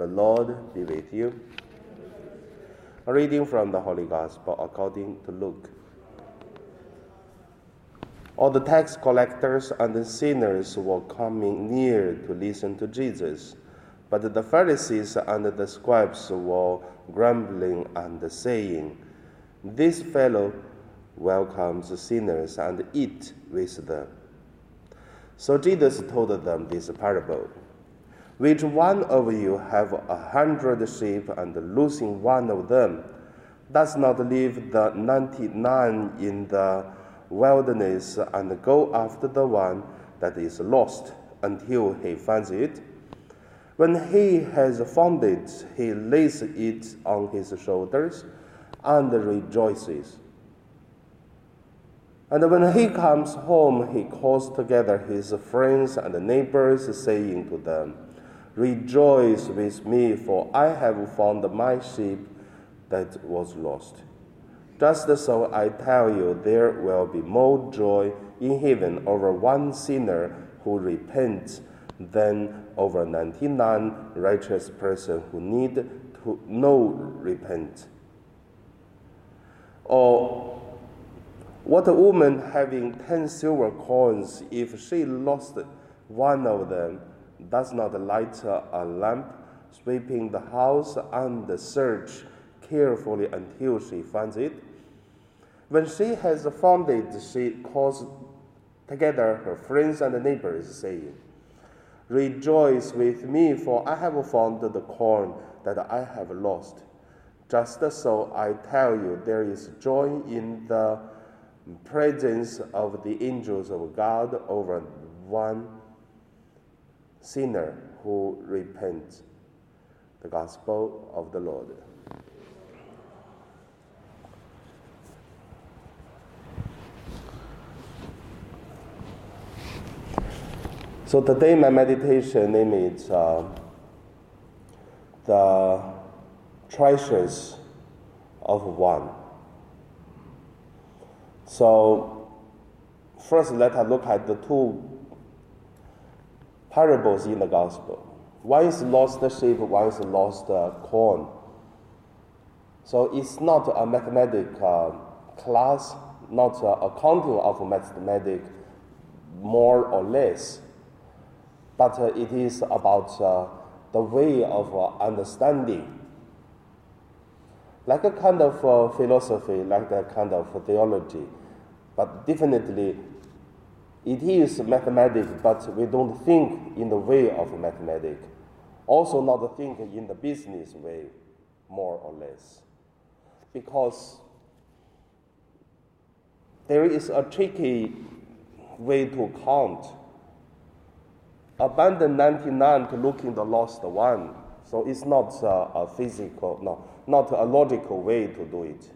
The Lord be with you. A reading from the Holy Gospel according to Luke. All the tax collectors and the sinners were coming near to listen to Jesus. But the Pharisees and the scribes were grumbling and saying, This fellow welcomes sinners and eats with them. So Jesus told them this parable. Which one of you have a hundred sheep and losing one of them does not leave the ninety-nine in the wilderness and go after the one that is lost until he finds it? When he has found it, he lays it on his shoulders and rejoices. And when he comes home, he calls together his friends and neighbors, saying to them, Rejoice with me, for I have found my sheep that was lost. Just so I tell you, there will be more joy in heaven over one sinner who repents than over 99 righteous persons who need to no repent. Or what a woman having 10 silver coins, if she lost one of them, does not light a lamp, sweeping the house and search carefully until she finds it. When she has found it, she calls together her friends and neighbors, saying, Rejoice with me, for I have found the coin that I have lost. Just so I tell you, there is joy in the presence of the angels of God over one sinner who repents. The Gospel of the Lord. So today my meditation name is uh, the treasures of one. So first let us look at the two parables in the gospel. One is lost sheep, one is lost uh, corn. So it's not a mathematical uh, class, not a accounting of mathematics, more or less, but uh, it is about uh, the way of uh, understanding. Like a kind of uh, philosophy, like a kind of theology, but definitely it is mathematics, but we don't think in the way of mathematics. Also, not think in the business way, more or less. Because there is a tricky way to count. Abandon 99 to look in the lost one. So it's not a, a physical, no, not a logical way to do it.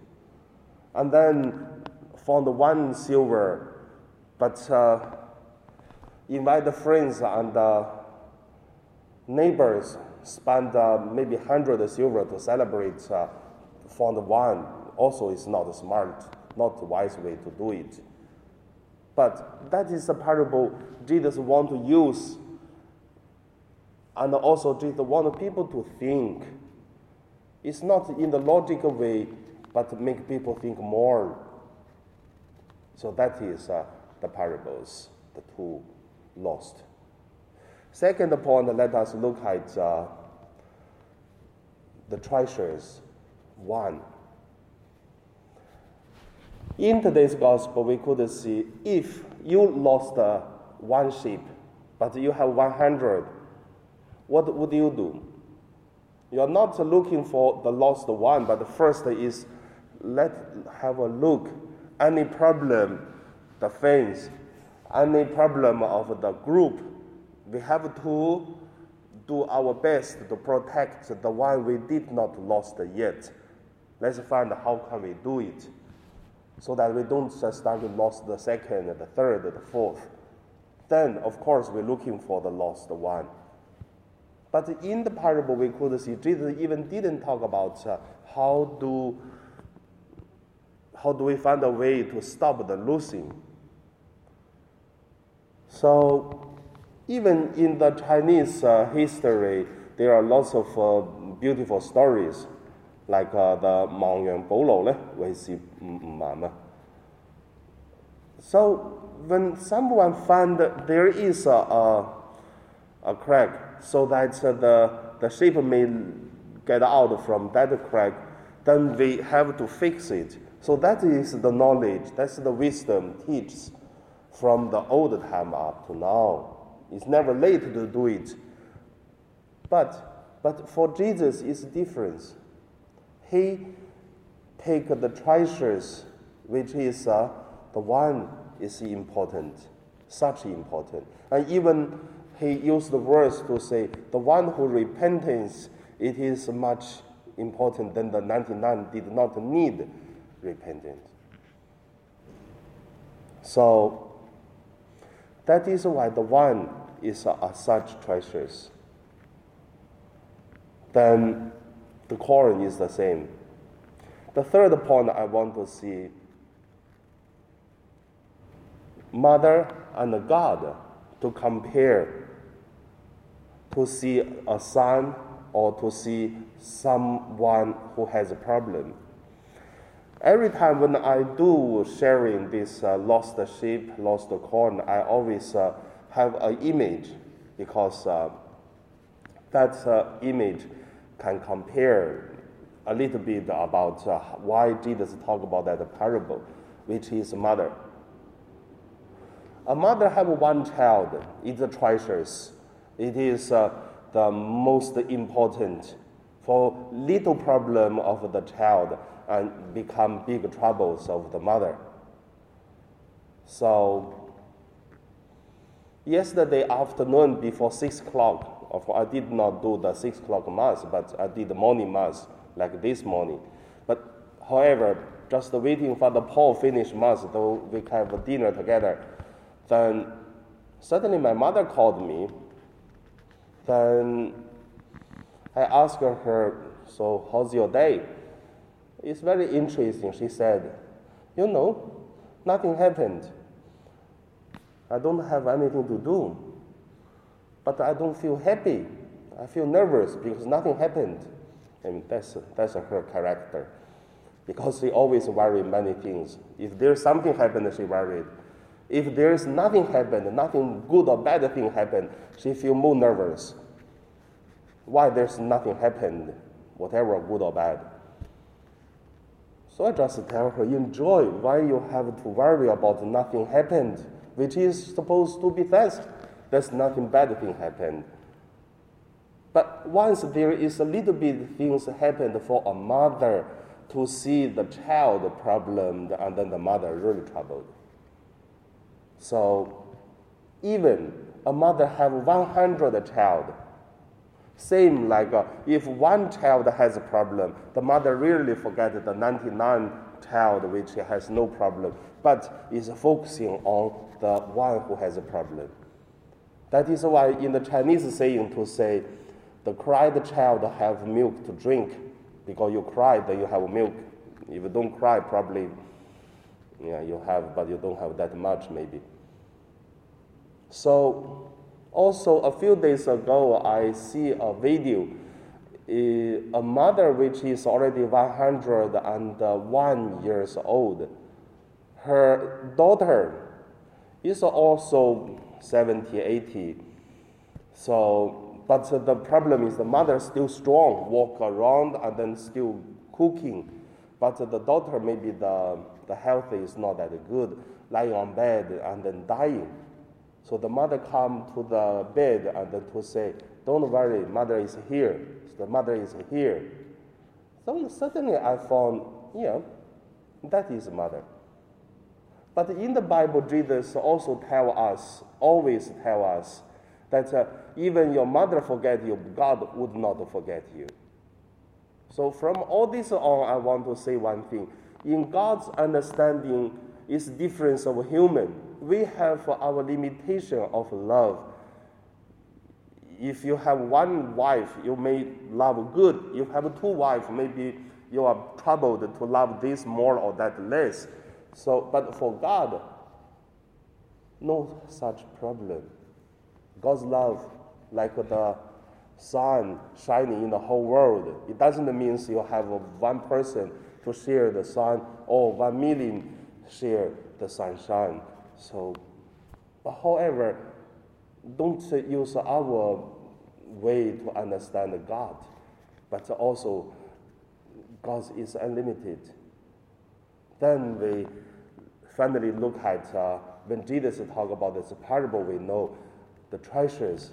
And then found one silver but uh, invite friends and uh, neighbors, spend uh, maybe 100 silver to celebrate uh, found one. Also, is not smart, not wise way to do it. But that is a parable Jesus want to use, and also Jesus want people to think. It's not in the logical way, but make people think more. So that is uh, the parables, the two lost. Second point, let us look at uh, the treasures. One. In today's gospel, we could see if you lost uh, one sheep, but you have 100, what would you do? You are not looking for the lost one, but first is let have a look. Any problem the fence, any problem of the group, we have to do our best to protect the one we did not lost yet. Let's find how can we do it so that we don't start to lost the second, the third, the fourth. Then, of course, we're looking for the lost one. But in the parable, we could see Jesus even didn't talk about uh, how do how do we find a way to stop the losing. So, even in the Chinese uh, history, there are lots of uh, beautiful stories, like uh, the Mang Yuan Bolo, we So, when someone finds there is a, a, a, crack, so that uh, the, the ship may get out from that crack, then we have to fix it. So, that is the knowledge, that's the wisdom teaches from the old time up to now. It's never late to do it. But, but for Jesus, it's different. He take the treasures, which is uh, the one is important, such important. And even he used the words to say, the one who repentance, it is much important than the 99 did not need repentance. So that is why the one is uh, such treasures. Then the corn is the same. The third point I want to see mother and God to compare to see a son or to see someone who has a problem. Every time when I do sharing this uh, lost sheep, lost corn, I always uh, have an image because uh, that uh, image can compare a little bit about uh, why Jesus talked about that parable, which is mother. A mother have one child, it's a treasures. It is uh, the most important for little problem of the child and become big troubles of the mother. So, yesterday afternoon before 6 o'clock, I did not do the 6 o'clock mass, but I did the morning mass like this morning. But however, just waiting for the Paul finish mass, though we have dinner together, then suddenly my mother called me. Then I asked her, So, how's your day? It's very interesting. She said, You know, nothing happened. I don't have anything to do. But I don't feel happy. I feel nervous because nothing happened. And that's, that's her character. Because she always worries many things. If there's something happened, she worried. If there's nothing happened, nothing good or bad thing happened, she feel more nervous. Why there's nothing happened, whatever good or bad. So I just tell her, enjoy why you have to worry about nothing happened, which is supposed to be thanks. There's nothing bad thing happened. But once there is a little bit things happened for a mother to see the child problem and then the mother really troubled. So even a mother have 100 child, same like uh, if one child has a problem, the mother really forgets the 99 child which has no problem, but is focusing on the one who has a problem. That is why in the Chinese saying to say, the cried child have milk to drink, because you cry, then you have milk. If you don't cry, probably yeah, you have, but you don't have that much maybe. So also, a few days ago, I see a video. A mother which is already 101 years old. Her daughter is also 70, 80. So, but the problem is the mother still strong, walk around and then still cooking. But the daughter, maybe the, the health is not that good, lying on bed and then dying. So the mother come to the bed and then to say, "Don't worry, mother is here. The mother is here." So suddenly I found, yeah, that is mother. But in the Bible, Jesus also tell us, always tell us, that uh, even your mother forget you, God would not forget you. So from all this on, I want to say one thing. In God's understanding, is difference of human we have our limitation of love. If you have one wife, you may love good. If you have two wives, maybe you are troubled to love this more or that less. So, but for God, no such problem. God's love, like the sun shining in the whole world. It doesn't mean you have one person to share the sun or one million share the sunshine. So, however, don't use our way to understand God, but also God is unlimited. Then we finally look at uh, when Jesus talk about this parable, we know the treasures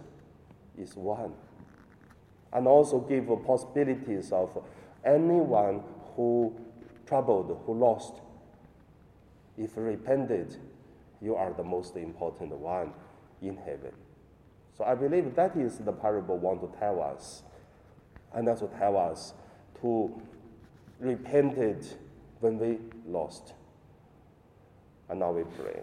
is one. And also give possibilities of anyone who troubled, who lost. If repented, you are the most important one in heaven. So I believe that is the parable want to tell us. And also tell us to repent it when we lost. And now we pray.